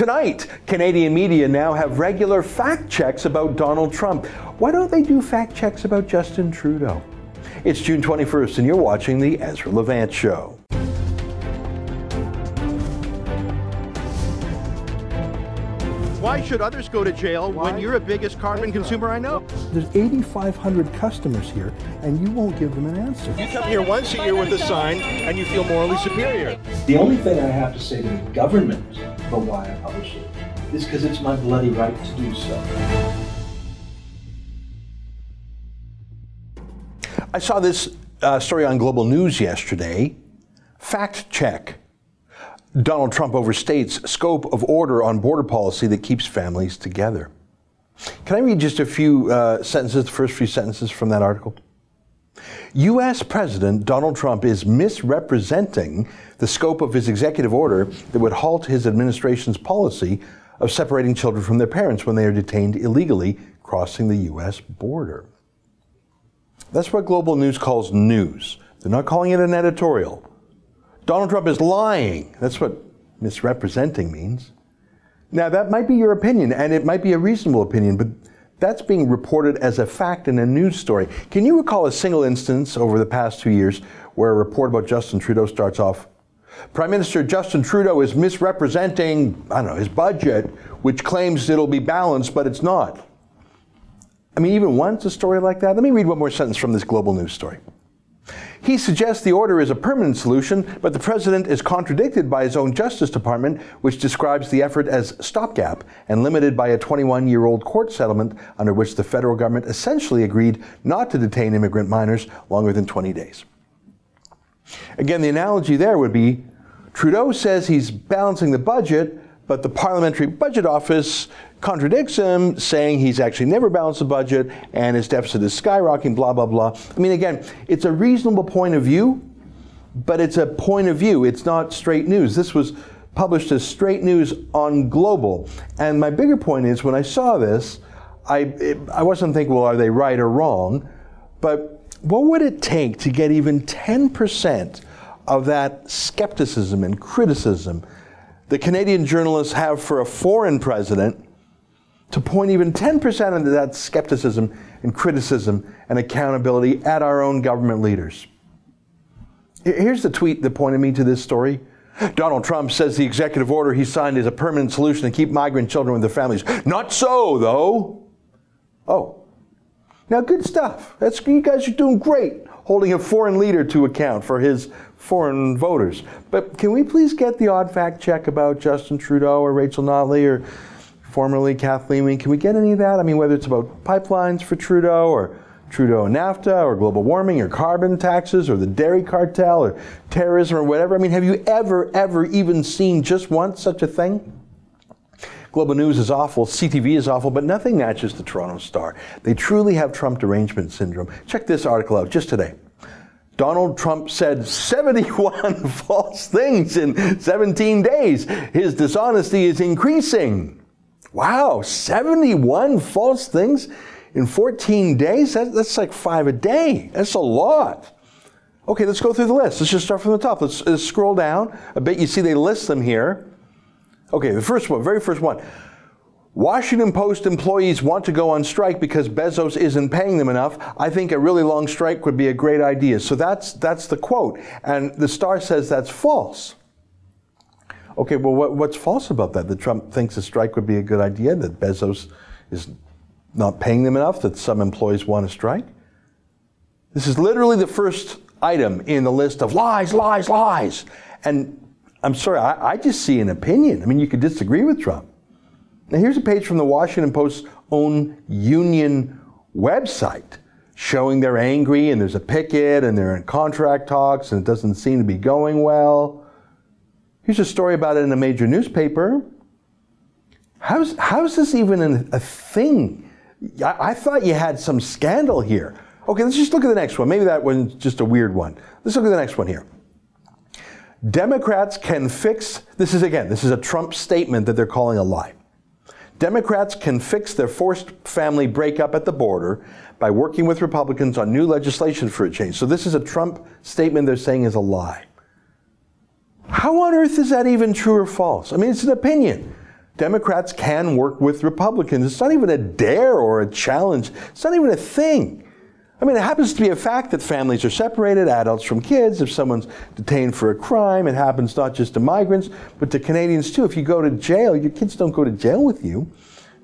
Tonight, Canadian media now have regular fact checks about Donald Trump. Why don't they do fact checks about Justin Trudeau? It's June 21st, and you're watching The Ezra Levant Show. Why should others go to jail when you're the biggest carbon consumer I know? There's 8,500 customers here, and you won't give them an answer. You come here once a year with a sign and you feel morally superior. The only thing I have to say to the government about why I publish it is because it's my bloody right to do so. I saw this uh, story on Global News yesterday. Fact check. Donald Trump overstates scope of order on border policy that keeps families together. Can I read just a few uh, sentences, the first few sentences from that article? U.S. President Donald Trump is misrepresenting the scope of his executive order that would halt his administration's policy of separating children from their parents when they are detained illegally crossing the U.S. border. That's what Global News calls news. They're not calling it an editorial. Donald Trump is lying. That's what misrepresenting means. Now, that might be your opinion, and it might be a reasonable opinion, but that's being reported as a fact in a news story. Can you recall a single instance over the past two years where a report about Justin Trudeau starts off? Prime Minister Justin Trudeau is misrepresenting, I don't know, his budget, which claims it'll be balanced, but it's not. I mean, even once a story like that? Let me read one more sentence from this global news story. He suggests the order is a permanent solution, but the president is contradicted by his own Justice Department, which describes the effort as stopgap and limited by a 21 year old court settlement under which the federal government essentially agreed not to detain immigrant minors longer than 20 days. Again, the analogy there would be Trudeau says he's balancing the budget, but the Parliamentary Budget Office contradicts him, saying he's actually never balanced the budget and his deficit is skyrocketing, blah, blah, blah. I mean, again, it's a reasonable point of view, but it's a point of view. It's not straight news. This was published as straight news on Global. And my bigger point is when I saw this, I, I wasn't thinking, well, are they right or wrong? But what would it take to get even 10% of that skepticism and criticism the Canadian journalists have for a foreign president to point even 10% of that skepticism and criticism and accountability at our own government leaders. Here's the tweet that pointed me to this story. Donald Trump says the executive order he signed is a permanent solution to keep migrant children with their families. Not so, though. Oh. Now, good stuff. That's, you guys are doing great holding a foreign leader to account for his foreign voters. But can we please get the odd fact check about Justin Trudeau or Rachel Notley or formerly Kathleen Wynne? Can we get any of that? I mean, whether it's about pipelines for Trudeau or Trudeau and NAFTA or global warming or carbon taxes or the dairy cartel or terrorism or whatever. I mean, have you ever, ever even seen just once such a thing? Global News is awful, CTV is awful, but nothing matches the Toronto Star. They truly have Trump derangement syndrome. Check this article out just today. Donald Trump said 71 false things in 17 days. His dishonesty is increasing. Wow, 71 false things in 14 days? That, that's like five a day. That's a lot. Okay, let's go through the list. Let's just start from the top. Let's, let's scroll down a bit. You see, they list them here. Okay, the first one, very first one. Washington Post employees want to go on strike because Bezos isn't paying them enough. I think a really long strike would be a great idea. So that's that's the quote, and the Star says that's false. Okay, well, what, what's false about that? That Trump thinks a strike would be a good idea. That Bezos is not paying them enough. That some employees want to strike. This is literally the first item in the list of lies, lies, lies. And I'm sorry, I, I just see an opinion. I mean, you could disagree with Trump. Now, here's a page from the Washington Post's own union website showing they're angry and there's a picket and they're in contract talks and it doesn't seem to be going well. Here's a story about it in a major newspaper. How's, how's this even a thing? I, I thought you had some scandal here. Okay, let's just look at the next one. Maybe that one's just a weird one. Let's look at the next one here. Democrats can fix, this is again, this is a Trump statement that they're calling a lie. Democrats can fix their forced family breakup at the border by working with Republicans on new legislation for a change. So this is a Trump statement they're saying is a lie. How on earth is that even true or false? I mean, it's an opinion. Democrats can work with Republicans. It's not even a dare or a challenge. It's not even a thing. I mean, it happens to be a fact that families are separated, adults from kids. If someone's detained for a crime, it happens not just to migrants, but to Canadians too. If you go to jail, your kids don't go to jail with you.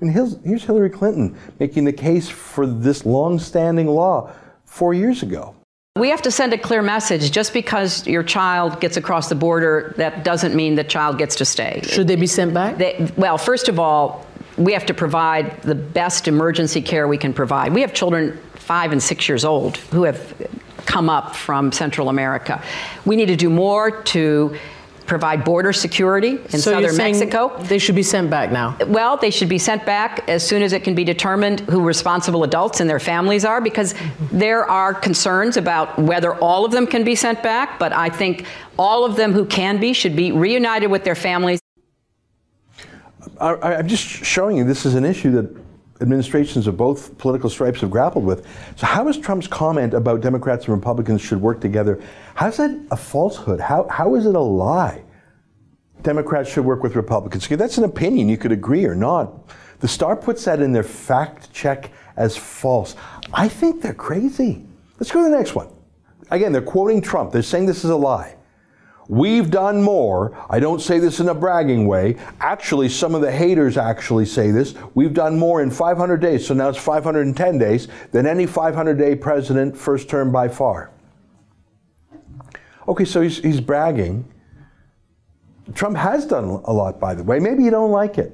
And here's, here's Hillary Clinton making the case for this long standing law four years ago. We have to send a clear message. Just because your child gets across the border, that doesn't mean the child gets to stay. Should they be sent back? They, well, first of all, we have to provide the best emergency care we can provide. We have children five and six years old who have come up from Central America. We need to do more to provide border security in so southern Mexico. They should be sent back now. Well, they should be sent back as soon as it can be determined who responsible adults and their families are, because there are concerns about whether all of them can be sent back. But I think all of them who can be should be reunited with their families. I, am just showing you this is an issue that administrations of both political stripes have grappled with. So, how is Trump's comment about Democrats and Republicans should work together? How's that a falsehood? How, how is it a lie? Democrats should work with Republicans. That's an opinion. You could agree or not. The Star puts that in their fact check as false. I think they're crazy. Let's go to the next one. Again, they're quoting Trump. They're saying this is a lie. We've done more. I don't say this in a bragging way. Actually, some of the haters actually say this. We've done more in 500 days, so now it's 510 days, than any 500 day president first term by far. Okay, so he's, he's bragging. Trump has done a lot, by the way. Maybe you don't like it.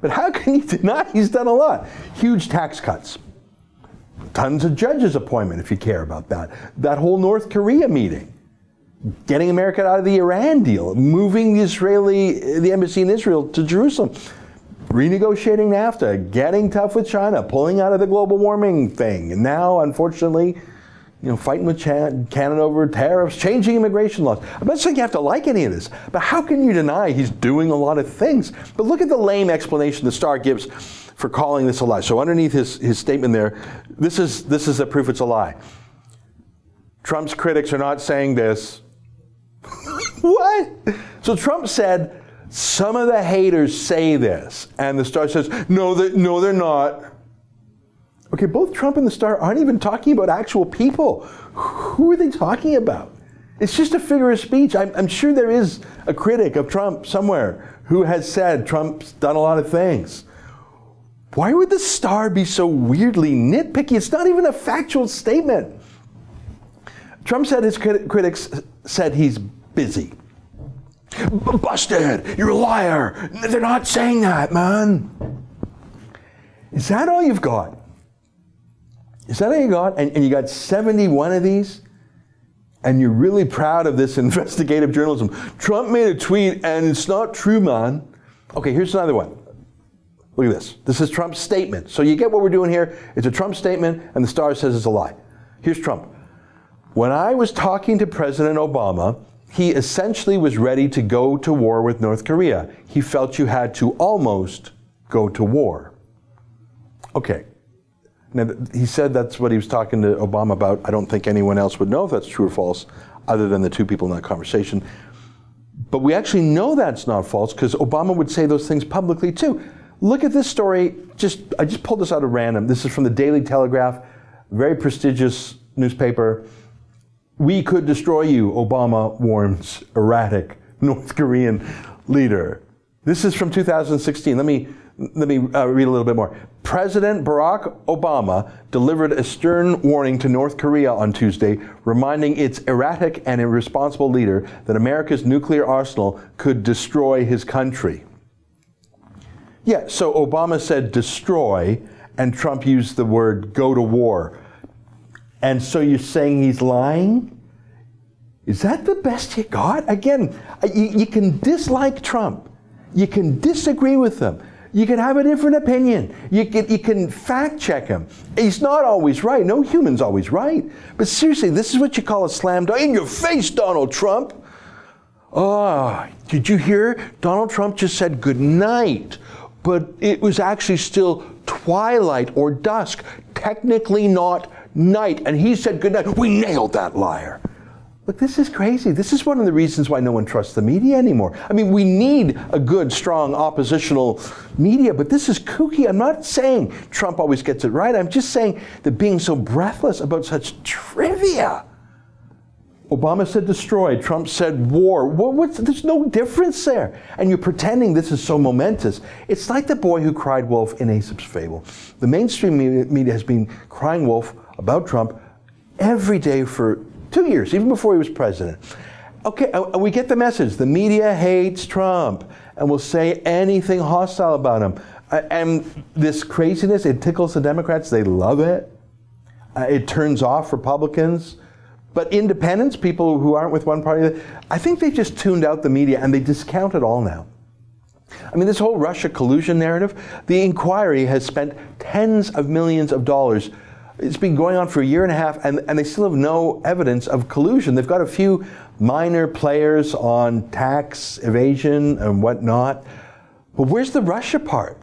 But how can you deny he's done a lot? Huge tax cuts. Tons of judges' appointment, if you care about that. That whole North Korea meeting getting America out of the Iran deal, moving the Israeli, the embassy in Israel to Jerusalem, renegotiating NAFTA, getting tough with China, pulling out of the global warming thing, and now, unfortunately, you know, fighting with Canada over tariffs, changing immigration laws. I'm not saying you have to like any of this, but how can you deny he's doing a lot of things? But look at the lame explanation the Star gives for calling this a lie. So underneath his, his statement there, this is this is a proof it's a lie. Trump's critics are not saying this what? So Trump said, some of the haters say this. And the Star says, no, they, no, they're not. Okay, both Trump and the Star aren't even talking about actual people. Who are they talking about? It's just a figure of speech. I'm, I'm sure there is a critic of Trump somewhere who has said Trump's done a lot of things. Why would the Star be so weirdly nitpicky? It's not even a factual statement. Trump said his crit- critics said he's busy. Busted! You're a liar! They're not saying that, man. Is that all you've got? Is that all you got? And, and you got 71 of these? And you're really proud of this investigative journalism. Trump made a tweet and it's not true, man. Okay, here's another one. Look at this. This is Trump's statement. So you get what we're doing here. It's a Trump statement, and the star says it's a lie. Here's Trump. When I was talking to President Obama, he essentially was ready to go to war with North Korea. He felt you had to almost go to war. Okay. Now, he said that's what he was talking to Obama about. I don't think anyone else would know if that's true or false, other than the two people in that conversation. But we actually know that's not false because Obama would say those things publicly too. Look at this story. Just I just pulled this out of random. This is from the Daily Telegraph, very prestigious newspaper. We could destroy you, Obama warns erratic North Korean leader. This is from 2016. Let me, let me uh, read a little bit more. President Barack Obama delivered a stern warning to North Korea on Tuesday, reminding its erratic and irresponsible leader that America's nuclear arsenal could destroy his country. Yeah, so Obama said destroy, and Trump used the word go to war. And so you're saying he's lying? Is that the best you got? Again, you, you can dislike Trump. You can disagree with him. You can have a different opinion. You can, you can fact check him. He's not always right. No human's always right. But seriously, this is what you call a slam dunk. In your face, Donald Trump. Oh, did you hear? Donald Trump just said good night, but it was actually still twilight or dusk, technically not night. And he said good night. We nailed that liar. Look, this is crazy. This is one of the reasons why no one trusts the media anymore. I mean, we need a good, strong oppositional media, but this is kooky. I'm not saying Trump always gets it right. I'm just saying that being so breathless about such trivia. Obama said destroy, Trump said war. What, there's no difference there. And you're pretending this is so momentous. It's like the boy who cried wolf in Aesop's fable. The mainstream media has been crying wolf about Trump every day for two years, even before he was president. Okay, uh, we get the message. The media hates Trump and will say anything hostile about him. Uh, and this craziness, it tickles the Democrats. They love it. Uh, it turns off Republicans. But independents, people who aren't with one party, I think they just tuned out the media and they discount it all now. I mean, this whole Russia collusion narrative, the inquiry has spent tens of millions of dollars. It's been going on for a year and a half, and, and they still have no evidence of collusion. They've got a few minor players on tax evasion and whatnot. But where's the Russia part?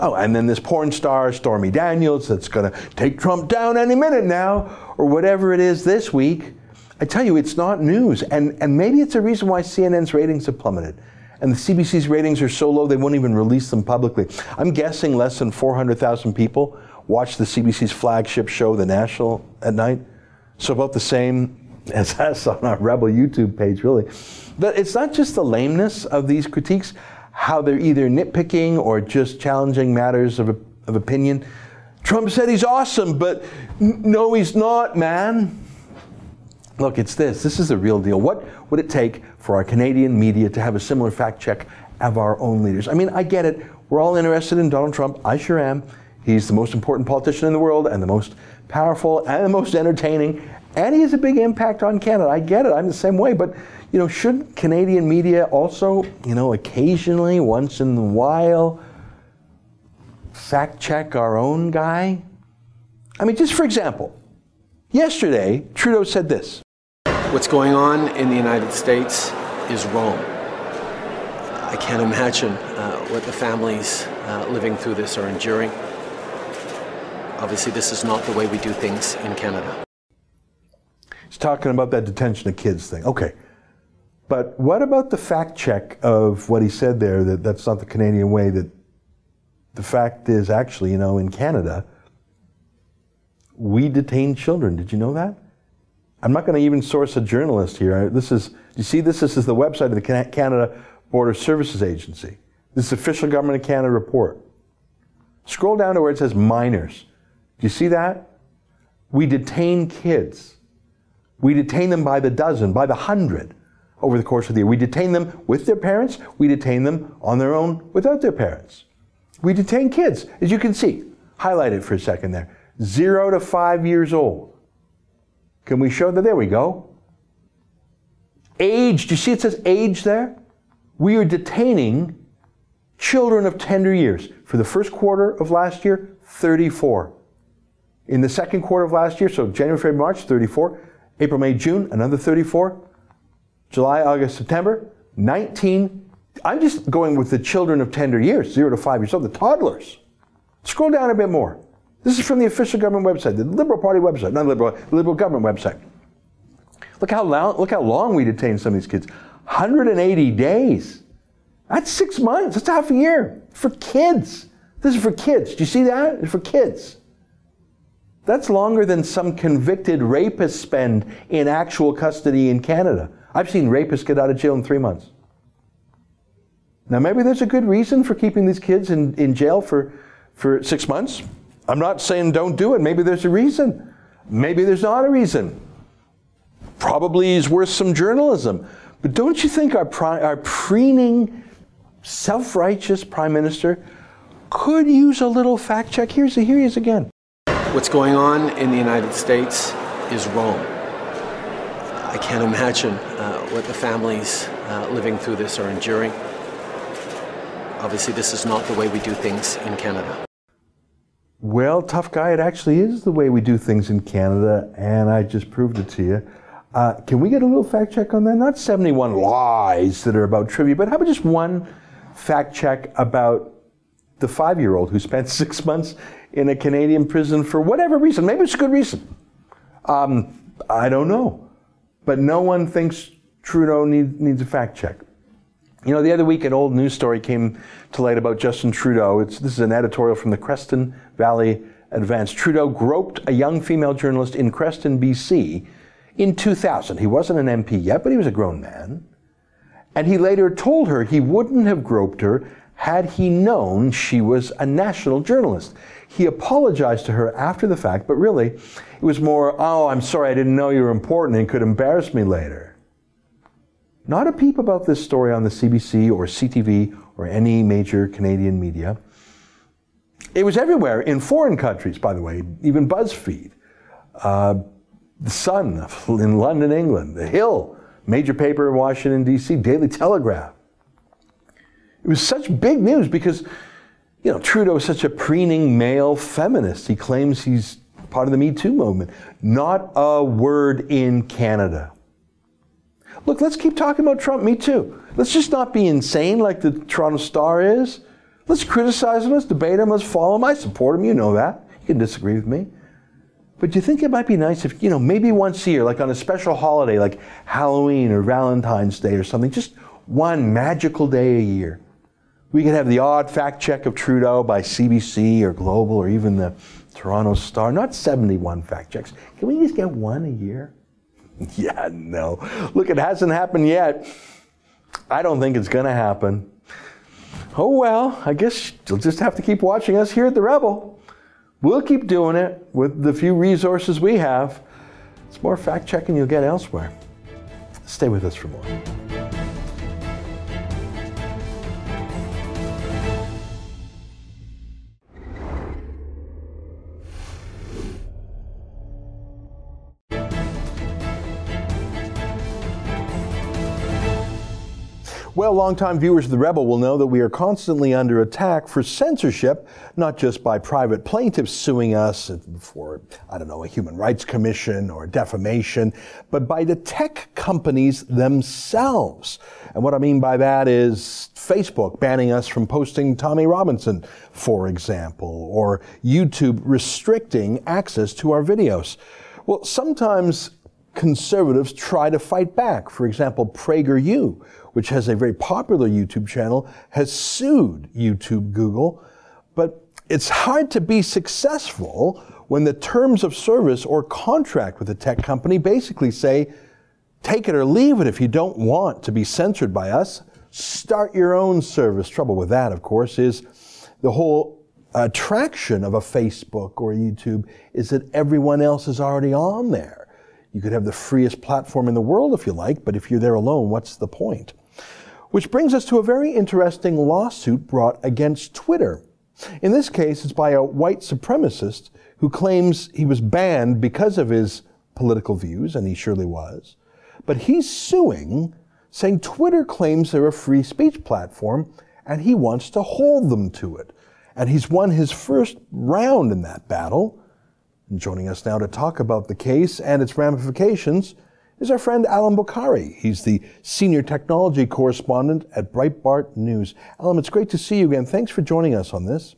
Oh, and then this porn star, Stormy Daniels, that's going to take Trump down any minute now, or whatever it is this week. I tell you, it's not news. And, and maybe it's a reason why CNN's ratings have plummeted. And the CBC's ratings are so low they won't even release them publicly. I'm guessing less than 400,000 people watch the CBC's flagship show, The National, at night. So about the same as us on our Rebel YouTube page, really. But it's not just the lameness of these critiques how they're either nitpicking or just challenging matters of, of opinion. Trump said he's awesome, but no, he's not, man. Look, it's this. This is the real deal. What would it take for our Canadian media to have a similar fact check of our own leaders? I mean, I get it. We're all interested in Donald Trump. I sure am. He's the most important politician in the world and the most powerful and the most entertaining. And he has a big impact on Canada. I get it. I'm the same way. But you know, should Canadian media also, you know, occasionally, once in a while, fact check our own guy? I mean, just for example, yesterday, Trudeau said this What's going on in the United States is wrong. I can't imagine uh, what the families uh, living through this are enduring. Obviously, this is not the way we do things in Canada. He's talking about that detention of kids thing. Okay. But what about the fact check of what he said there that that's not the Canadian way? That the fact is actually, you know, in Canada, we detain children. Did you know that? I'm not going to even source a journalist here. This is, you see, this, this is the website of the Canada Border Services Agency. This is official government of Canada report. Scroll down to where it says minors. Do you see that? We detain kids. We detain them by the dozen, by the hundred over the course of the year. We detain them with their parents, we detain them on their own without their parents. We detain kids, as you can see, highlighted for a second there, zero to five years old. Can we show that? There we go. Age, do you see it says age there? We are detaining children of tender years. For the first quarter of last year, 34. In the second quarter of last year, so January, February, March, 34. April, May, June, another 34. July, August, September, 19. I'm just going with the children of tender years, zero to five years old, the toddlers. Scroll down a bit more. This is from the official government website, the Liberal Party website, not Liberal, the Liberal government website. Look how long, look how long we detain some of these kids. 180 days. That's six months. That's half a year for kids. This is for kids. Do you see that? It's for kids. That's longer than some convicted rapists spend in actual custody in Canada. I've seen rapists get out of jail in three months. Now, maybe there's a good reason for keeping these kids in, in jail for, for six months. I'm not saying don't do it. Maybe there's a reason. Maybe there's not a reason. Probably is worth some journalism. But don't you think our, pri- our preening, self righteous prime minister could use a little fact check? Here's, here he is again. What's going on in the United States is wrong. I can't imagine uh, what the families uh, living through this are enduring. Obviously, this is not the way we do things in Canada. Well, tough guy, it actually is the way we do things in Canada, and I just proved it to you. Uh, can we get a little fact check on that? Not 71 lies that are about trivia, but how about just one fact check about the five year old who spent six months in a Canadian prison for whatever reason? Maybe it's a good reason. Um, I don't know. but no one thinks Trudeau need, needs a fact check. You know, the other week, an old news story came to light about Justin Trudeau. It's, this is an editorial from the Creston Valley Advance. Trudeau groped a young female journalist in Creston, BC in 2000. He wasn't an MP yet, but he was a grown man. And he later told her he wouldn't have groped her had he known she was a national journalist. He apologized to her after the fact, but really, it was more, oh, I'm sorry, I didn't know you were important and could embarrass me later. Not a peep about this story on the CBC or CTV or any major Canadian media. It was everywhere in foreign countries, by the way, even BuzzFeed, uh, The Sun in London, England, The Hill, major paper in Washington, D.C., Daily Telegraph. It was such big news because, you know, Trudeau is such a preening male feminist. He claims he's part of the Me Too movement. Not a word in Canada. Look, let's keep talking about Trump. Me too. Let's just not be insane like the Toronto Star is. Let's criticize him, let's debate him, let's follow him. I support him, you know that. You can disagree with me. But do you think it might be nice if, you know, maybe once a year, like on a special holiday like Halloween or Valentine's Day or something, just one magical day a year, we could have the odd fact check of Trudeau by CBC or Global or even the Toronto Star, not 71 fact checks. Can we just get one a year? yeah, no. Look, it hasn't happened yet. I don't think it's going to happen. Oh well, I guess you'll just have to keep watching us here at The Rebel. We'll keep doing it with the few resources we have. It's more fact checking you'll get elsewhere. Stay with us for more. Well, longtime viewers of The Rebel will know that we are constantly under attack for censorship, not just by private plaintiffs suing us for, I don't know, a human rights commission or defamation, but by the tech companies themselves. And what I mean by that is Facebook banning us from posting Tommy Robinson, for example, or YouTube restricting access to our videos. Well, sometimes conservatives try to fight back. For example, PragerU which has a very popular YouTube channel, has sued YouTube Google. But it's hard to be successful when the terms of service or contract with a tech company basically say, take it or leave it if you don't want to be censored by us. Start your own service. Trouble with that, of course, is the whole attraction of a Facebook or a YouTube is that everyone else is already on there. You could have the freest platform in the world if you like, but if you're there alone, what's the point? Which brings us to a very interesting lawsuit brought against Twitter. In this case, it's by a white supremacist who claims he was banned because of his political views, and he surely was. But he's suing, saying Twitter claims they're a free speech platform, and he wants to hold them to it. And he's won his first round in that battle. And joining us now to talk about the case and its ramifications is our friend Allum Bokhari. He's the senior technology correspondent at Breitbart News. Allum, it's great to see you again. Thanks for joining us on this.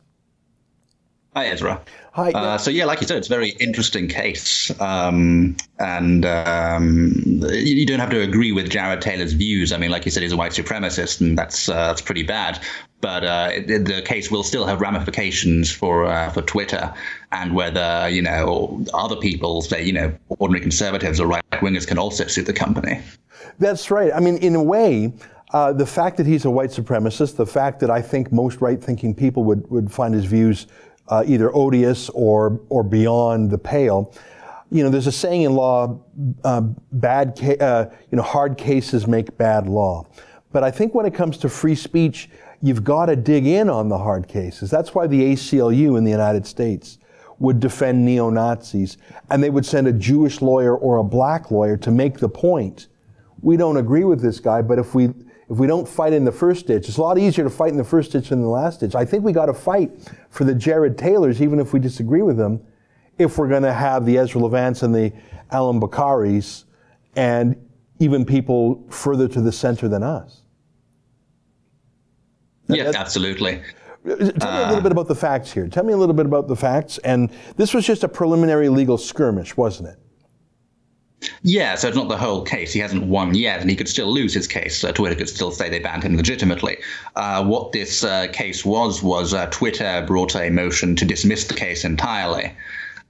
Hi, Ezra. Hi. Uh, so yeah, like you said, it's a very interesting case, um, and um, you don't have to agree with Jared Taylor's views. I mean, like you said, he's a white supremacist, and that's uh, that's pretty bad. But uh, it, the case will still have ramifications for uh, for Twitter, and whether you know other people, say you know ordinary conservatives or right wingers, can also sue the company. That's right. I mean, in a way. Uh, the fact that he's a white supremacist, the fact that I think most right thinking people would, would find his views uh, either odious or, or beyond the pale. You know, there's a saying in law, uh, bad, ca- uh, you know, hard cases make bad law. But I think when it comes to free speech, you've got to dig in on the hard cases. That's why the ACLU in the United States would defend neo Nazis, and they would send a Jewish lawyer or a black lawyer to make the point. We don't agree with this guy, but if we if we don't fight in the first ditch, it's a lot easier to fight in the first ditch than the last ditch. I think we got to fight for the Jared Taylors, even if we disagree with them, if we're going to have the Ezra Levants and the Allum Bokharis and even people further to the center than us. Yes, absolutely. Tell me a uh, little bit about the facts here. Tell me a little bit about the facts. And this was just a preliminary legal skirmish, wasn't it? Yeah, so it's not the whole case. He hasn't won yet, and he could still lose his case. Uh, Twitter could still say they banned him legitimately. Uh, what this uh, case was was uh, Twitter brought a motion to dismiss the case entirely,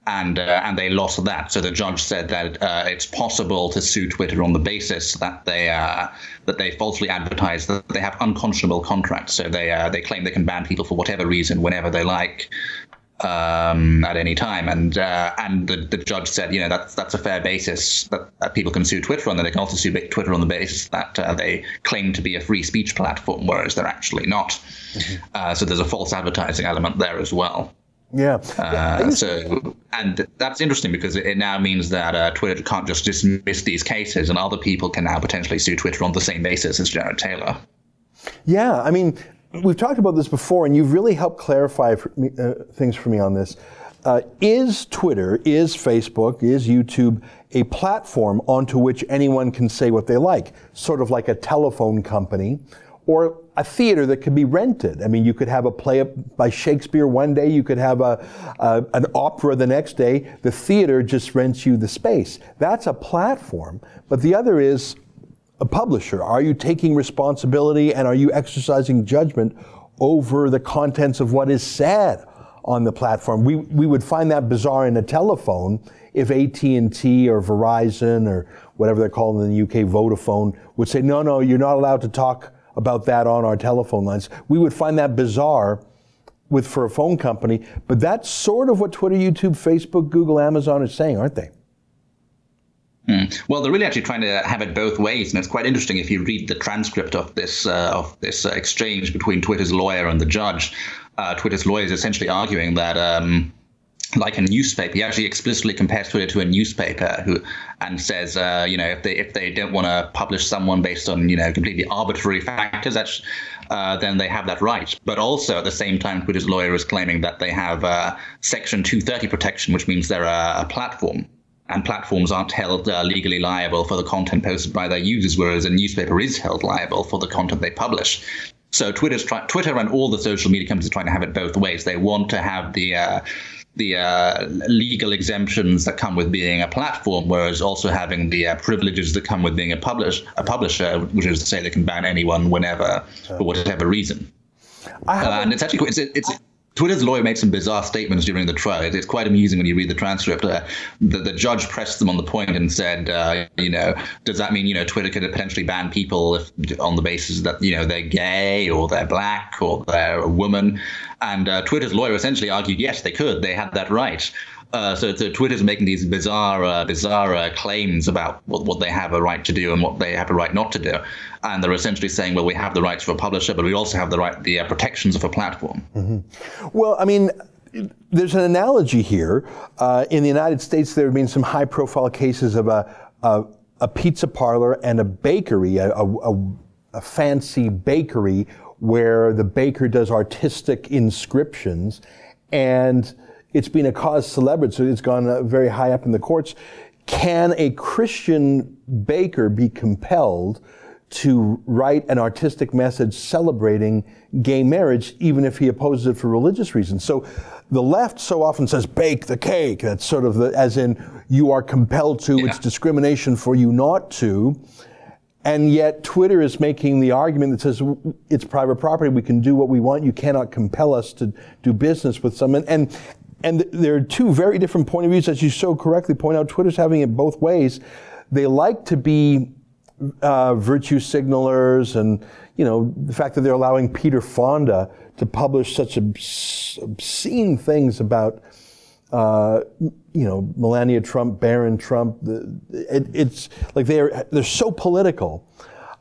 and uh, and they lost that. So the judge said that uh, it's possible to sue Twitter on the basis that they that they falsely advertise that they have unconscionable contracts. So they they claim they can ban people for whatever reason whenever they like um, at any time. And uh, and the, the judge said, you know, that's that's a fair basis that, that people can sue Twitter on. That they can also sue Twitter on the basis that uh, they claim to be a free speech platform, whereas they're actually not. Mm-hmm. Uh, so there's a false advertising element there as well. Yeah. Uh, so, and that's interesting because it, now means that uh, Twitter can't just dismiss these cases, and other people can now potentially sue Twitter on the same basis as Jared Taylor. Yeah, I mean, we've talked about this before, and you've really helped clarify for me, uh, things for me on this. Uh, is Twitter, is Facebook, is YouTube a platform onto which anyone can say what they like, sort of like a telephone company or a theater that could be rented? I mean, you could have a play by Shakespeare one day, you could have a, a an opera the next day. The theater just rents you the space. That's a platform. But the other is a publisher? Are you taking responsibility and are you exercising judgment over the contents of what is said on the platform? We, we would find that bizarre in a telephone if AT&T or Verizon or whatever they're called in the UK, Vodafone, would say, no, no, you're not allowed to talk about that on our telephone lines. We would find that bizarre with for a phone company, but that's sort of what Twitter, YouTube, Facebook, Google, Amazon are saying, aren't they? Mm. Well, they're really actually trying to have it both ways, and it's quite interesting if you read the transcript of this uh, of this uh, exchange between Twitter's lawyer and the judge. Uh, Twitter's lawyer is essentially arguing that. Um, like a newspaper, he actually explicitly compares Twitter to a newspaper, who and says, uh, you know, if they if they don't want to publish someone based on you know completely arbitrary factors, that's uh, then they have that right. But also at the same time, Twitter's lawyer is claiming that they have uh, Section 230 protection, which means they're a, a platform and platforms aren't held uh, legally liable for the content posted by their users, whereas a newspaper is held liable for the content they publish. So Twitter's try- Twitter and all the social media companies are trying to have it both ways. They want to have the uh, the uh, legal exemptions that come with being a platform, whereas also having the uh, privileges that come with being a publish a publisher, which is to say they can ban anyone whenever for whatever reason. Uh, and it's actually it's, it's Twitter's lawyer made some bizarre statements during the trial. It's quite amusing when you read the transcript. Uh, the, the, judge pressed them on the point and said, uh, you know, does that mean, you know, Twitter could potentially ban people if, on the basis that, you know, they're gay or they're black or they're a woman? And uh, Twitter's lawyer essentially argued, yes, they could. They had that right. Uh, so, so Twitter's making these bizarre, uh, bizarre uh, claims about what, what they have a right to do and what they have a right not to do, and they're essentially saying, well, we have the rights of a publisher, but we also have the right, the uh, protections of a platform. Mm-hmm. Well, I mean. There's an analogy here. Uh, in the United States, there have been some high-profile cases of a, a, a pizza parlor and a bakery, a, a fancy bakery, where the baker does artistic inscriptions, and it's been a cause celebre, so it's gone uh, very high up in the courts. Can a Christian baker be compelled to write an artistic message celebrating gay marriage, even if he opposes it for religious reasons? So the left so often says, bake the cake. That's sort of the, as in, you are compelled to, yeah. it's discrimination for you not to. And yet, Twitter is making the argument that says it's private property. We can do what we want. You cannot compel us to do business with someone. And and there are two very different point of views, as you so correctly point out. Twitter's having it both ways. They like to be uh, virtue signalers, and you know the fact that they're allowing Peter Fonda to publish such obscene things about. Uh, you know, Melania Trump, Barron Trump. The, it, it's like they're they're so political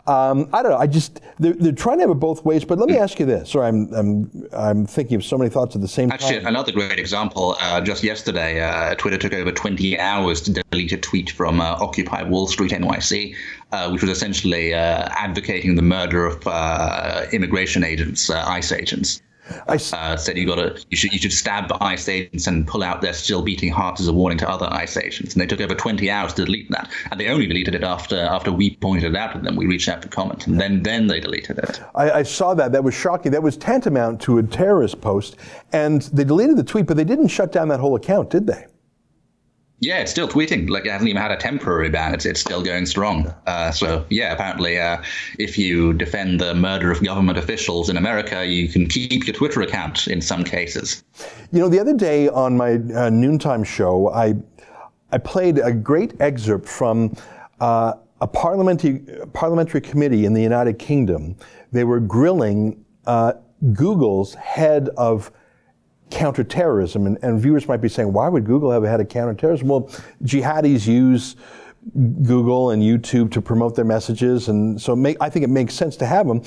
um, I don't know. I just they're, they're, trying to have it both ways. But let me ask you this. Sorry, I'm I'm I'm thinking of so many thoughts at the same Actually, time. Actually, another great example. Uh, just yesterday, uh, Twitter took over 20 hours to delete a tweet from uh, Occupy Wall Street NYC, uh, which was essentially uh, advocating the murder of uh, immigration agents, ICE agents. I uh, said you got to you should you should stab ICE agents and pull out their still beating hearts as a warning to other ICE agents. And they took over 20 hours to delete that, and they only deleted it after after we pointed it out to them. We reached out for comment, and then then they deleted it. I, I saw that. That was shocking. That was tantamount to a terrorist post, and they deleted the tweet, but they didn't shut down that whole account, did they? Yeah, it's still tweeting. Like it hasn't even had a temporary ban. It's it's still going strong. Uh, so yeah, apparently, uh, if you defend the murder of government officials in America, you can keep your Twitter account in some cases. You know, the other day on my uh, noontime show, I I played a great excerpt from uh, a parliamentary parliamentary committee in the United Kingdom. They were grilling uh, Google's head of counterterrorism. And, and viewers might be saying, why would Google have had a counterterrorism? Well, jihadis use Google and YouTube to promote their messages, and so make, I think it makes sense to have them.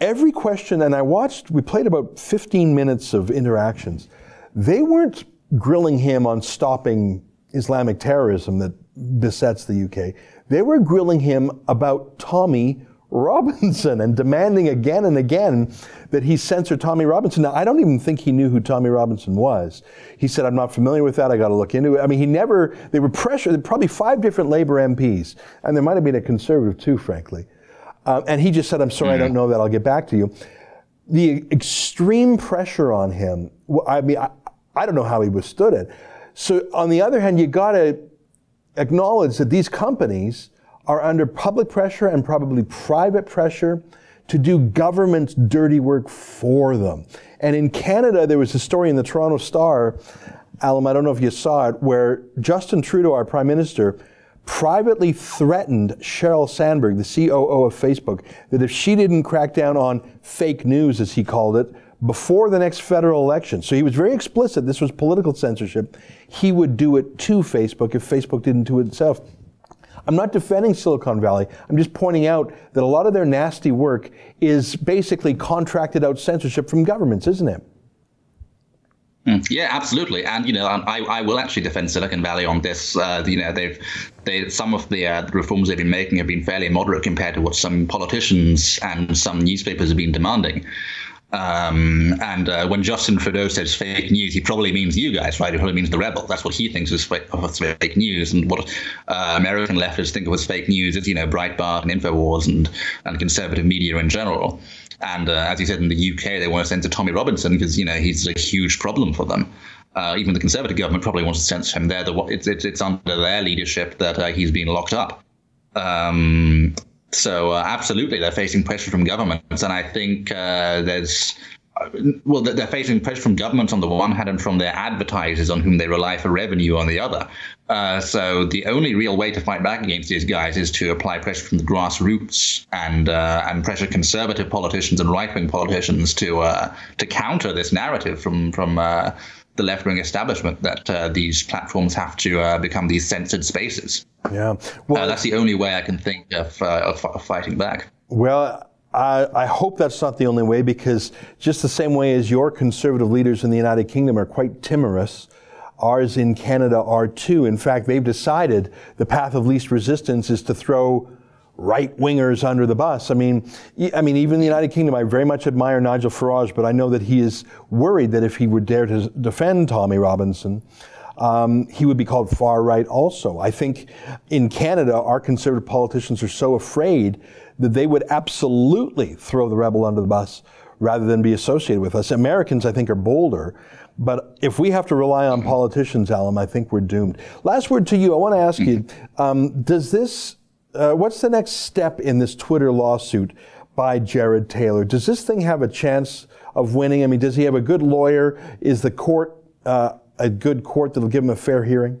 Every question, and I watched, we played about 15 minutes of interactions. They weren't grilling him on stopping Islamic terrorism that besets the UK. They were grilling him about Tommy Robinson and demanding again and again that he censor Tommy Robinson. Now, I don't even think he knew who Tommy Robinson was. He said, I'm not familiar with that. I got to look into it. I mean, he never, they were pressured, probably five different Labour MPs, and there might have been a Conservative too, frankly. Uh, and he just said, I'm sorry, mm-hmm. I don't know that. I'll get back to you. The extreme pressure on him, I mean, I, I don't know how he withstood it. So, on the other hand, you got to acknowledge that these companies are under public pressure and probably private pressure to do government's dirty work for them. And in Canada, there was a story in the Toronto Star, Allum, I don't know if you saw it, where Justin Trudeau, our prime minister, privately threatened Sheryl Sandberg, the COO of Facebook, that if she didn't crack down on fake news, as he called it, before the next federal election. So he was very explicit, this was political censorship. He would do it to Facebook if Facebook didn't do it itself. I'm not defending Silicon Valley. I'm just pointing out that a lot of their nasty work is basically contracted out censorship from governments, isn't it? Hmm. Yeah, absolutely, and you know, I, I will actually defend Silicon Valley on this. Uh, you know, they've they some of the, uh, reforms they've been making have been fairly moderate compared to what some politicians and some newspapers have been demanding. Um, and uh, when Justin Trudeau says fake news, he probably means you guys, right? He probably means the rebels. That's what he thinks is fake, fake news. And what uh, American leftists think of as fake news is, you know, Breitbart and Infowars and, and conservative media in general. And uh, as you said, in the UK, they want to censor Tommy Robinson because, you know, he's a huge problem for them. Uh, even the Conservative government probably wants to censor him. They're the, it's, it's, it's under their leadership that uh, he's been locked up. Um, so uh, absolutely, they're facing pressure from governments, and I think uh, there's well, they're facing pressure from governments on the one hand and from their advertisers on whom they rely for revenue on the other. Uh, so the only real way to fight back against these guys is to apply pressure from the grassroots and uh, and pressure conservative politicians and right wing politicians to uh, to counter this narrative from from uh, the left wing establishment that uh, these platforms have to uh, become these censored spaces. Yeah, well, uh, that's the only way I can think of, uh, of, of fighting back. Well, I, I, hope that's not the only way because just the same way as your conservative leaders in the United Kingdom are quite timorous, ours in Canada are too. In fact, they've decided the path of least resistance is to throw right wingers under the bus. I mean, I mean, even in the United Kingdom, I very much admire Nigel Farage, but I know that he is worried that if he would dare to defend Tommy Robinson, um, he would be called far right also. I think in Canada, our conservative politicians are so afraid that they would absolutely throw the rebel under the bus rather than be associated with us. Americans, I think, are bolder. But if we have to rely on politicians, Allum, I think we're doomed. Last word to you. I want to ask you, um, does this uh, what's the next step in this Twitter lawsuit by Jared Taylor? Does this thing have a chance of winning? I mean, does he have a good lawyer? Is the court uh, a good court that'll give him a fair hearing?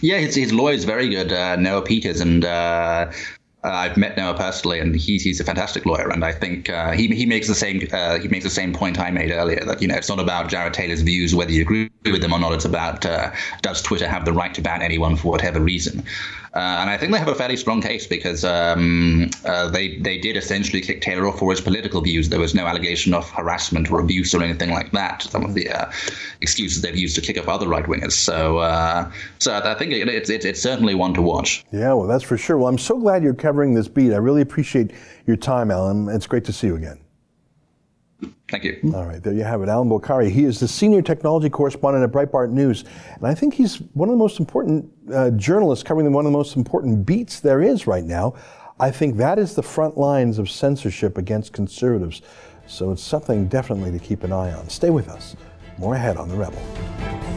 Yeah, his, his lawyer is very good, uh, Noah Peters, and uh, uh, I've met Noah personally, and he's he's a fantastic lawyer. And I think uh, he he makes the same he makes the same point I made earlier that you know it's not about Jared Taylor's views whether you agree with them or not. It's about does Twitter have the right to ban anyone for whatever reason. Uh, and I think they have a fairly strong case because um, uh, they they did essentially kick Taylor off for his political views. There was no allegation of harassment or abuse or anything like that. Some of the excuses they've used to kick off other right wingers. So so I think it, it's it's certainly one to watch. Yeah, well, that's for sure. Well, I'm so glad you're covering this beat. I really appreciate your time, Allum. It's great to see you again. Thank you. All right, there you have it. Allum Bokhari. He is the senior technology correspondent at Breitbart News. And I think he's one of the most important uh, journalists covering one of the most important beats there is right now. I think that is the front lines of censorship against conservatives. So it's something definitely to keep an eye on. Stay with us. More ahead on The Rebel.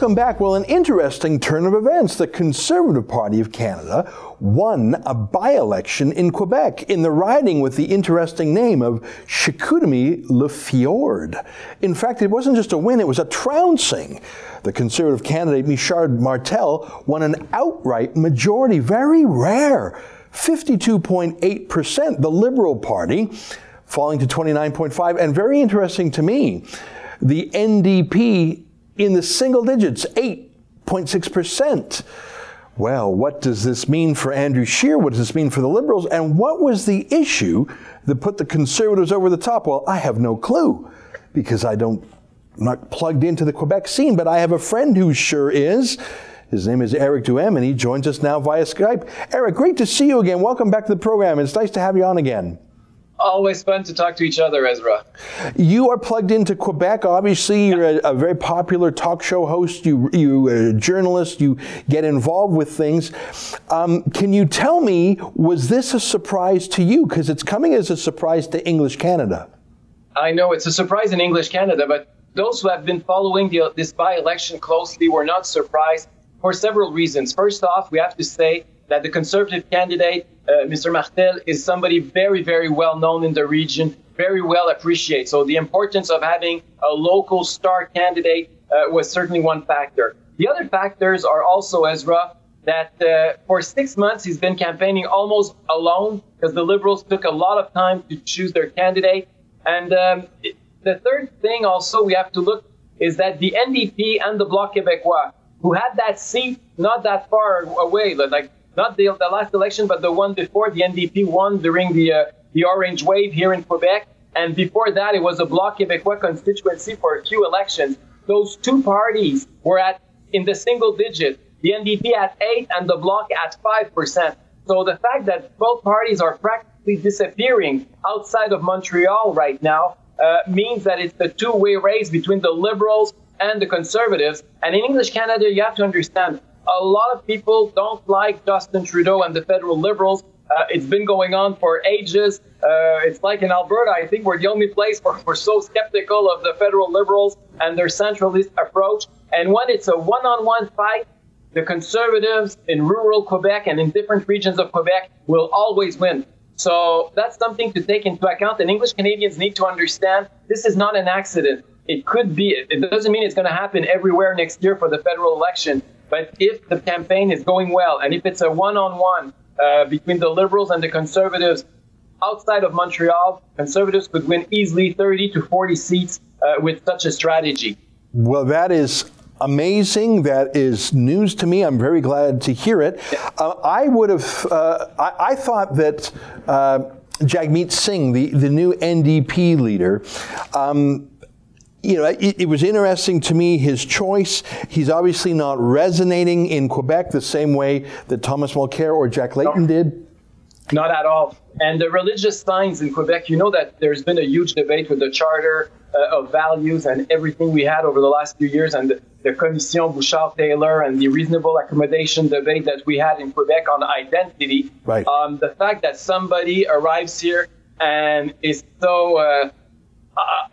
Welcome back. Well, an interesting turn of events. The Conservative Party of Canada won a by election in Quebec in the riding with the interesting name of Chicoutimi Le Fjord. In fact, it wasn't just a win, it was a trouncing. The Conservative candidate Richard Martel won an outright majority, very rare 52.8%. The Liberal Party falling to 29.5 and very interesting to me, the NDP in the single digits, 8.6%. Well, what does this mean for Andrew Scheer? What does this mean for the Liberals? And what was the issue that put the Conservatives over the top? Well, I have no clue because I don't, I'm not plugged into the Quebec scene, but I have a friend who sure is. His name is Eric Duhaime, and he joins us now via Skype. Eric, great to see you again. Welcome back to the program. It's nice to have you on again. Always fun to talk to each other, Ezra. You are plugged into Quebec. Obviously, you're a, a very popular talk show host. You, you a journalist. You get involved with things. Um, can you tell me, was this a surprise to you? Because it's coming as a surprise to English Canada. I know it's a surprise in English Canada, but those who have been following the, this by-election closely were not surprised for several reasons. First off, we have to say that the Conservative candidate, uh, Mr. Martel, is somebody very, very well known in the region, very well appreciated. So the importance of having a local star candidate uh, was certainly one factor. The other factors are also, Ezra, that uh, for six months he's been campaigning almost alone because the Liberals took a lot of time to choose their candidate. And um, the third thing also we have to look is that the NDP and the Bloc Québécois, who had that seat not that far away, like not the, the last election, but the one before the NDP won during the uh, the Orange Wave here in Quebec, and before that it was a Bloc Québécois constituency for a few elections. Those two parties were at in the single digit. The NDP at eight and the Bloc at five percent. So the fact that both parties are practically disappearing outside of Montreal right now uh, means that it's the two-way race between the Liberals and the Conservatives. And in English Canada, you have to understand a lot of people don't like Justin Trudeau and the federal liberals. Uh, it's been going on for ages. Uh, it's like in Alberta, I think we're the only place where we're so skeptical of the federal liberals and their centralist approach. And when it's a one on one fight, the conservatives in rural Quebec and in different regions of Quebec will always win. So that's something to take into account. And English Canadians need to understand this is not an accident. It could be, it doesn't mean it's going to happen everywhere next year for the federal election. But if the campaign is going well, and if it's a one-on-one uh, between the Liberals and the Conservatives outside of Montreal, Conservatives could win easily 30 to 40 seats uh, with such a strategy. Well, that is amazing. That is news to me. I'm very glad to hear it. Uh, I would have, uh, I, I, thought that uh, Jagmeet Singh, the, the new NDP leader, um, you know, it, it, was interesting to me his choice. He's obviously not resonating in Quebec the same way that Thomas Mulcair or Jack Layton no, did. Not at all. And the religious signs in Quebec, you know that there's been a huge debate with the Charter uh, of Values and everything we had over the last few years, and the, the Commission Bouchard Taylor and the reasonable accommodation debate that we had in Quebec on identity. Right. Um, the fact that somebody arrives here and is so. Uh,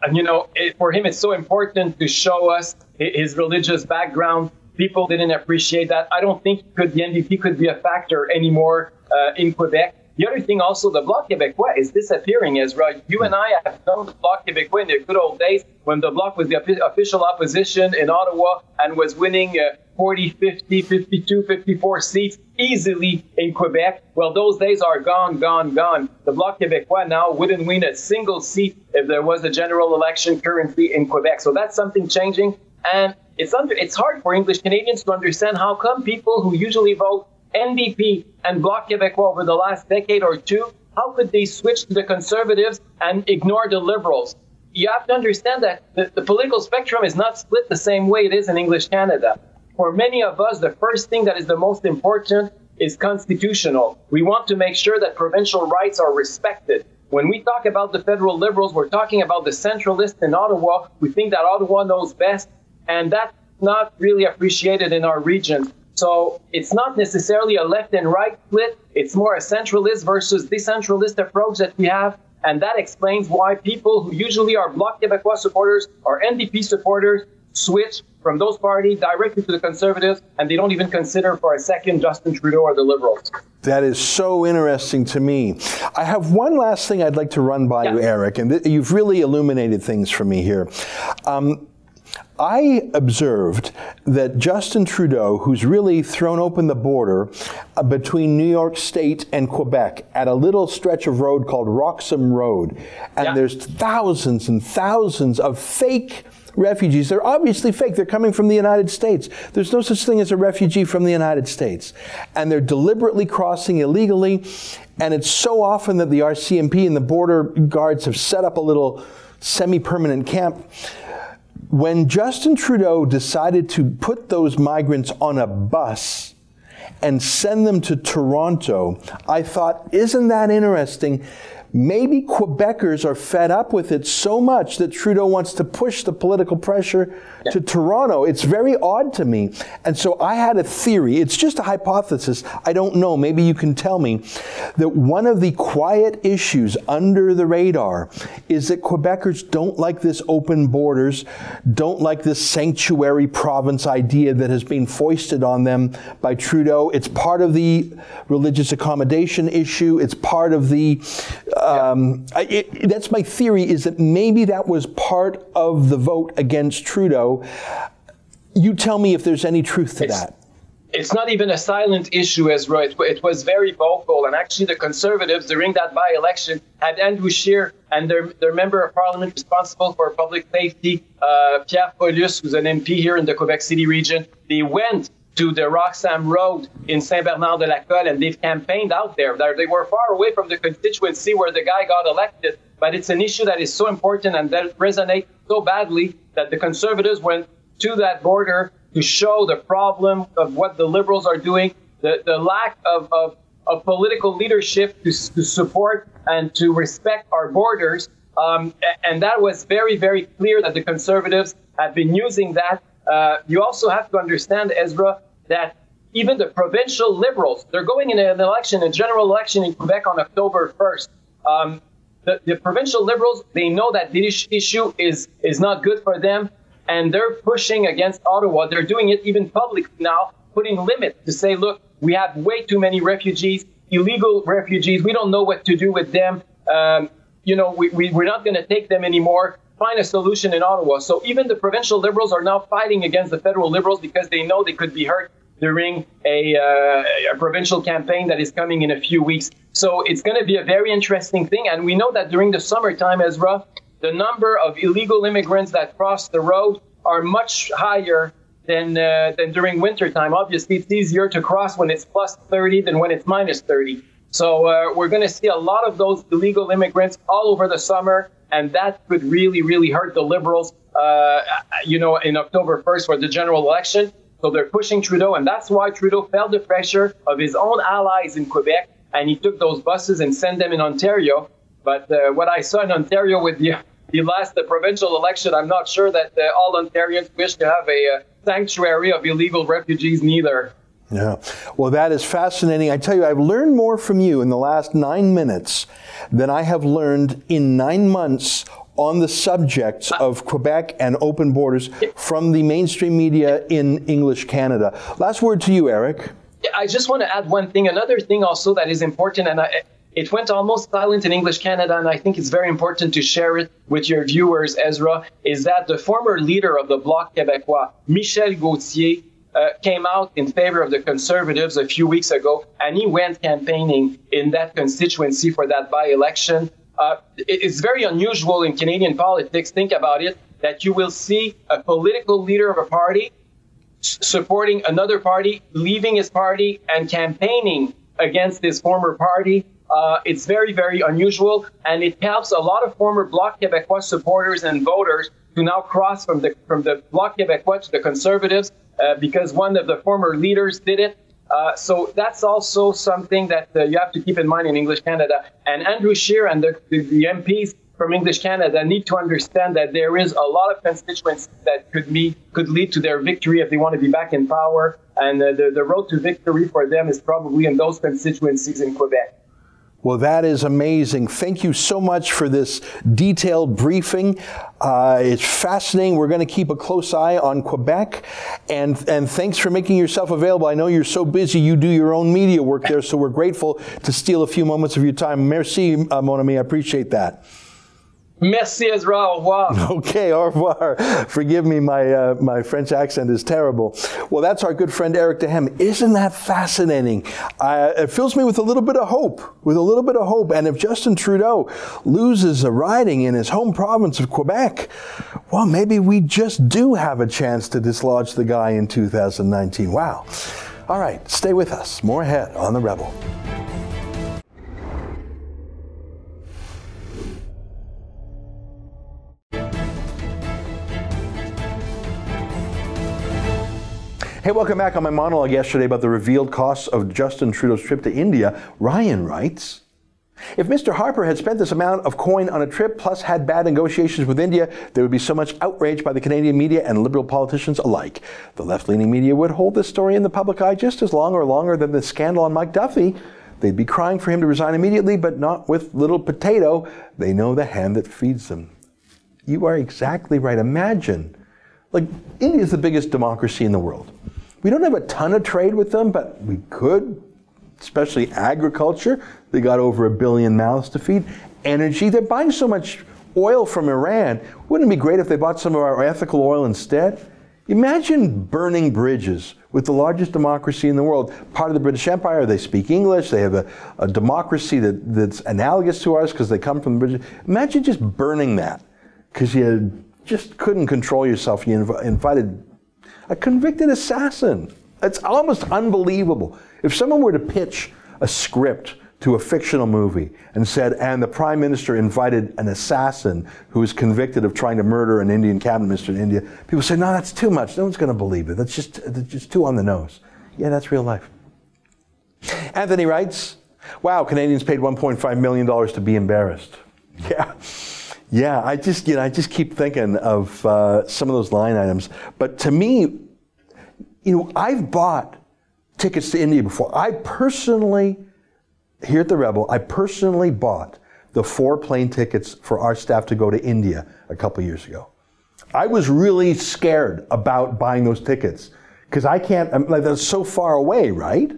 uh, you know, it, for him, it's so important to show us his religious background. People didn't appreciate that. I don't think could, the NDP could be a factor anymore uh, in Quebec. The other thing also, the Bloc Québécois is disappearing, Ezra. You and I have known the Bloc Québécois in the good old days when the Bloc was the official opposition in Ottawa and was winning uh, 40, 50, 52, 54 seats easily in Quebec. Well, those days are gone, gone, gone. The Bloc Québécois now wouldn't win a single seat if there was a general election currently in Quebec. So that's something changing. And it's under, it's hard for English Canadians to understand how come people who usually vote NDP and Bloc Québécois over the last decade or two, how could they switch to the Conservatives and ignore the Liberals? You have to understand that the, the political spectrum is not split the same way it is in English Canada. For many of us, the first thing that is the most important is constitutional. We want to make sure that provincial rights are respected. When we talk about the federal liberals, we're talking about the centralists in Ottawa. We think that Ottawa knows best, and that's not really appreciated in our region. So it's not necessarily a left and right split. It's more a centralist versus decentralist approach that we have. And that explains why people who usually are Bloc Québécois supporters or NDP supporters switch from those parties directly to the Conservatives, and they don't even consider for a second Justin Trudeau or the Liberals. That is so interesting to me. I have one last thing I'd like to run by Yeah. you, Eric, and th- you've really illuminated things for me here. Um, I observed that Justin Trudeau, who's really thrown open the border uh, between New York State and Quebec at a little stretch of road called Roxham Road, and Yeah. there's thousands and thousands of fake refugees. They're obviously fake. They're coming from the United States. There's no such thing as a refugee from the United States. And they're deliberately crossing illegally. And it's so often that the RCMP and the border guards have set up a little semi permanent camp. When Justin Trudeau decided to put those migrants on a bus and send them to Toronto, I thought, isn't that interesting? Maybe Quebecers are fed up with it so much that Trudeau wants to push the political pressure to Toronto. It's very odd to me. And so I had a theory. It's just a hypothesis. I don't know. Maybe you can tell me that one of the quiet issues under the radar is that Quebecers don't like this open borders, don't like this sanctuary province idea that has been foisted on them by Trudeau. It's part of the religious accommodation issue. It's part of the uh, um, I, it, that's my theory is that maybe that was part of the vote against Trudeau. You tell me if there's any truth to It's- that. it's not even a silent issue, Ezra. It, it was very vocal. And actually, the Conservatives during that by election had Andrew Scheer and their, their member of parliament responsible for public safety, uh, Pierre Paul-Hus, who's an MP here in the Quebec City region. They went to the Roxham Road in Saint-Bernard-de-Lacolle and they've campaigned out there. They- They were far away from the constituency where the guy got elected, but it's an issue that is so important and that resonates so badly that the Conservatives went to that border to show the problem of what the liberals are doing, the, the lack of, of, of political leadership to, to support and to respect our borders. Um, and that was very, very clear that the conservatives have been using that. Uh, you also have to understand, Ezra, that even the provincial liberals, they're going in an election, a general election in Quebec on October 1st. Um, the, the provincial liberals, they know that this issue is, is not good for them, and they're pushing against Ottawa. They're doing it even publicly now, putting limits to say, look, we have way too many refugees, illegal refugees. We don't know what to do with them. Um, you know, we, we, we're not going to take them anymore. Find a solution in Ottawa. So even the provincial liberals are now fighting against the federal liberals because they know they could be hurt during a, uh, a provincial campaign that is coming in a few weeks. So it's going to be a very interesting thing. And we know that during the summertime, Ezra, the number of illegal immigrants that cross the road are much higher than uh, than during wintertime. Obviously, it's easier to cross when it's plus 30 than when it's minus 30. So uh, we're going to see a lot of those illegal immigrants all over the summer, and that could really, really hurt the Liberals. Uh, you know, in October 1st for the general election. So they're pushing Trudeau, and that's why Trudeau felt the pressure of his own allies in Quebec, and he took those buses and sent them in Ontario. But uh, what I saw in Ontario with the the last the provincial election, I'm not sure that uh, all Ontarians wish to have a uh, sanctuary of illegal refugees neither. Yeah. Well, that is fascinating. I tell you, I've learned more from you in the last nine minutes than I have learned in nine months on the subjects ah. of Quebec and open borders from the mainstream media in English Canada. Last word to you, Eric. I just want to add one thing. Another thing also that is important, and I, it went almost silent in English Canada, and I think it's very important to share it with your viewers, Ezra, is that the former leader of the Bloc Québécois, Michel Gauthier, uh, came out in favor of the Conservatives a few weeks ago, and he went campaigning in that constituency for that by election. Uh, it- it's very unusual in Canadian politics. Think about it that you will see a political leader of a party s- supporting another party, leaving his party, and campaigning against his former party. Uh, it's very, very unusual, and it helps a lot of former Bloc Québécois supporters and voters to now cross from the from the Bloc Québécois to the Conservatives because one of the former leaders did it. Uh, so that's also something that uh, you have to keep in mind in English Canada. And Andrew Scheer and the, the, the MPs from English Canada need to understand that there is a lot of constituents that could meet, could lead to their victory if they want to be back in power. And uh, the, the road to victory for them is probably in those constituencies in Quebec. Well, that is amazing. Thank you so much for this detailed briefing. Uh, it's fascinating. We're going to keep a close eye on Quebec. And, and thanks for making yourself available. I know you're so busy, you do your own media work there, so we're grateful to steal a few moments of your time. Merci, uh, Mon ami. I appreciate that. Merci, Ezra. Au revoir. Okay, au revoir. Forgive me, my, uh, my French accent is terrible. Well, that's our good friend Eric Duhaime. Isn't that fascinating? Uh, it fills me with a little bit of hope, with a little bit of hope. And if Justin Trudeau loses a riding in his home province of Quebec, well, maybe we just do have a chance to dislodge the guy in 2019. Wow. All right, stay with us. More ahead on The Rebel. Hey, welcome back on my monologue yesterday about the revealed costs of Justin Trudeau's trip to India. Ryan writes If Mr. Harper had spent this amount of coin on a trip plus had bad negotiations with India, there would be so much outrage by the Canadian media and liberal politicians alike. The left leaning media would hold this story in the public eye just as long or longer than the scandal on Mike Duffy. They'd be crying for him to resign immediately, but not with little potato. They know the hand that feeds them. You are exactly right. Imagine, like, India is the biggest democracy in the world. We don't have a ton of trade with them, but we could, especially agriculture. They got over a billion mouths to feed. Energy, they're buying so much oil from Iran. Wouldn't it be great if they bought some of our ethical oil instead? Imagine burning bridges with the largest democracy in the world. Part of the British Empire, they speak English, they have a, a democracy that, that's analogous to ours because they come from the British. Imagine just burning that because you just couldn't control yourself. You inv- invited a convicted assassin. It's almost unbelievable. If someone were to pitch a script to a fictional movie and said, and the prime minister invited an assassin who was convicted of trying to murder an Indian cabinet minister in India, people say, no, that's too much. No one's going to believe it. That's just, that's just too on the nose. Yeah, that's real life. Anthony writes, wow, Canadians paid $1.5 million to be embarrassed. Yeah. Yeah, I just you know I just keep thinking of uh, some of those line items. But to me, you know, I've bought tickets to India before. I personally, here at the Rebel, I personally bought the four plane tickets for our staff to go to India a couple years ago. I was really scared about buying those tickets because I can't. I'm, like that's so far away, right?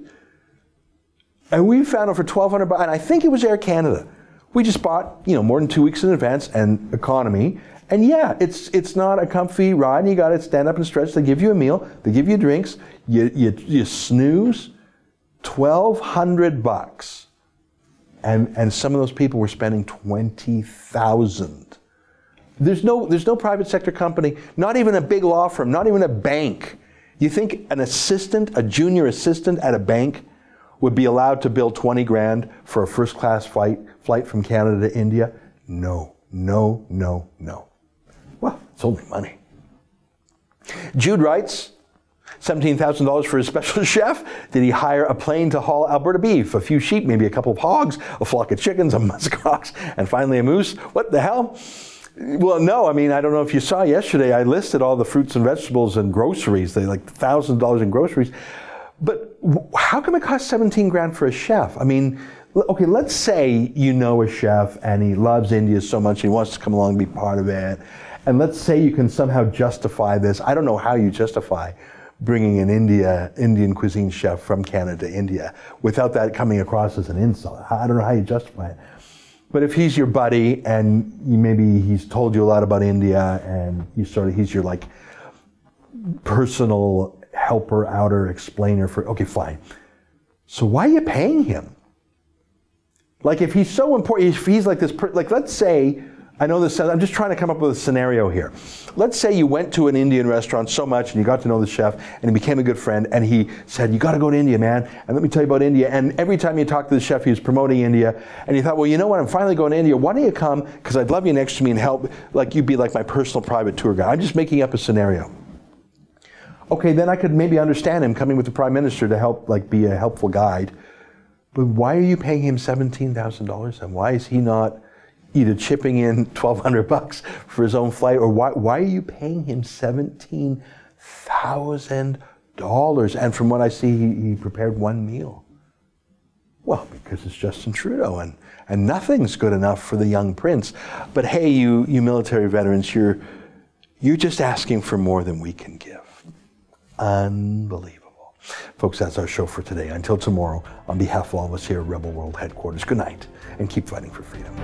And we found it for twelve hundred bucks, and I think it was Air Canada. We just bought, you know, more than two weeks in advance and economy. And yeah, it's it's not a comfy ride. You got to stand up and stretch. They give you a meal. They give you drinks. You you, you snooze. Twelve hundred bucks, and and some of those people were spending twenty thousand. There's no there's no private sector company, not even a big law firm, not even a bank. You think an assistant, a junior assistant at a bank, would be allowed to bill 20 grand for a first class flight, flight from Canada to India? No, no, no, no. Well, it's only money. Jude writes, $17,000 for his special chef? Did he hire a plane to haul Alberta beef, a few sheep, maybe a couple of hogs, a flock of chickens, a musk ox, and finally a moose? What the hell? Well, no. I mean, I don't know if you saw yesterday. I listed all the fruits and vegetables and groceries. They like thousand dollars in groceries. But how come it costs 17 grand for a chef? I mean, okay, let's say you know a chef and he loves India so much he wants to come along and be part of it. And let's say you can somehow justify this. I don't know how you justify bringing an India Indian cuisine chef from Canada to India without that coming across as an insult. I don't know how you justify it. But if he's your buddy and maybe he's told you a lot about India and you sort of he's your like personal helper, outer, explainer for, okay, fine. So why are you paying him? Like if he's so important, if he's like this, like let's say, I know this, I'm just trying to come up with a scenario here. Let's say you went to an Indian restaurant so much and you got to know the chef and he became a good friend and he said, you got to go to India, man. And let me tell you about India. And every time you talked to the chef, he was promoting India. And you thought, well, you know what? I'm finally going to India. Why don't you come? Because I'd love you next to me and help, like you'd be like my personal private tour guide. I'm just making up a scenario okay, then I could maybe understand him coming with the prime minister to help, like, be a helpful guide. But why are you paying him seventeen thousand dollars, and why is he not either chipping in twelve hundred bucks for his own flight, or why why are you paying him seventeen thousand dollars? And from what I see, he, he prepared one meal. Well, because it's Justin Trudeau, and, and nothing's good enough for the young prince. But hey, you, you military veterans, you're, you're just asking for more than we can give. Unbelievable. Folks, that's our show for today. Until tomorrow, on behalf of all of us here at Rebel World Headquarters, good night and keep fighting for freedom.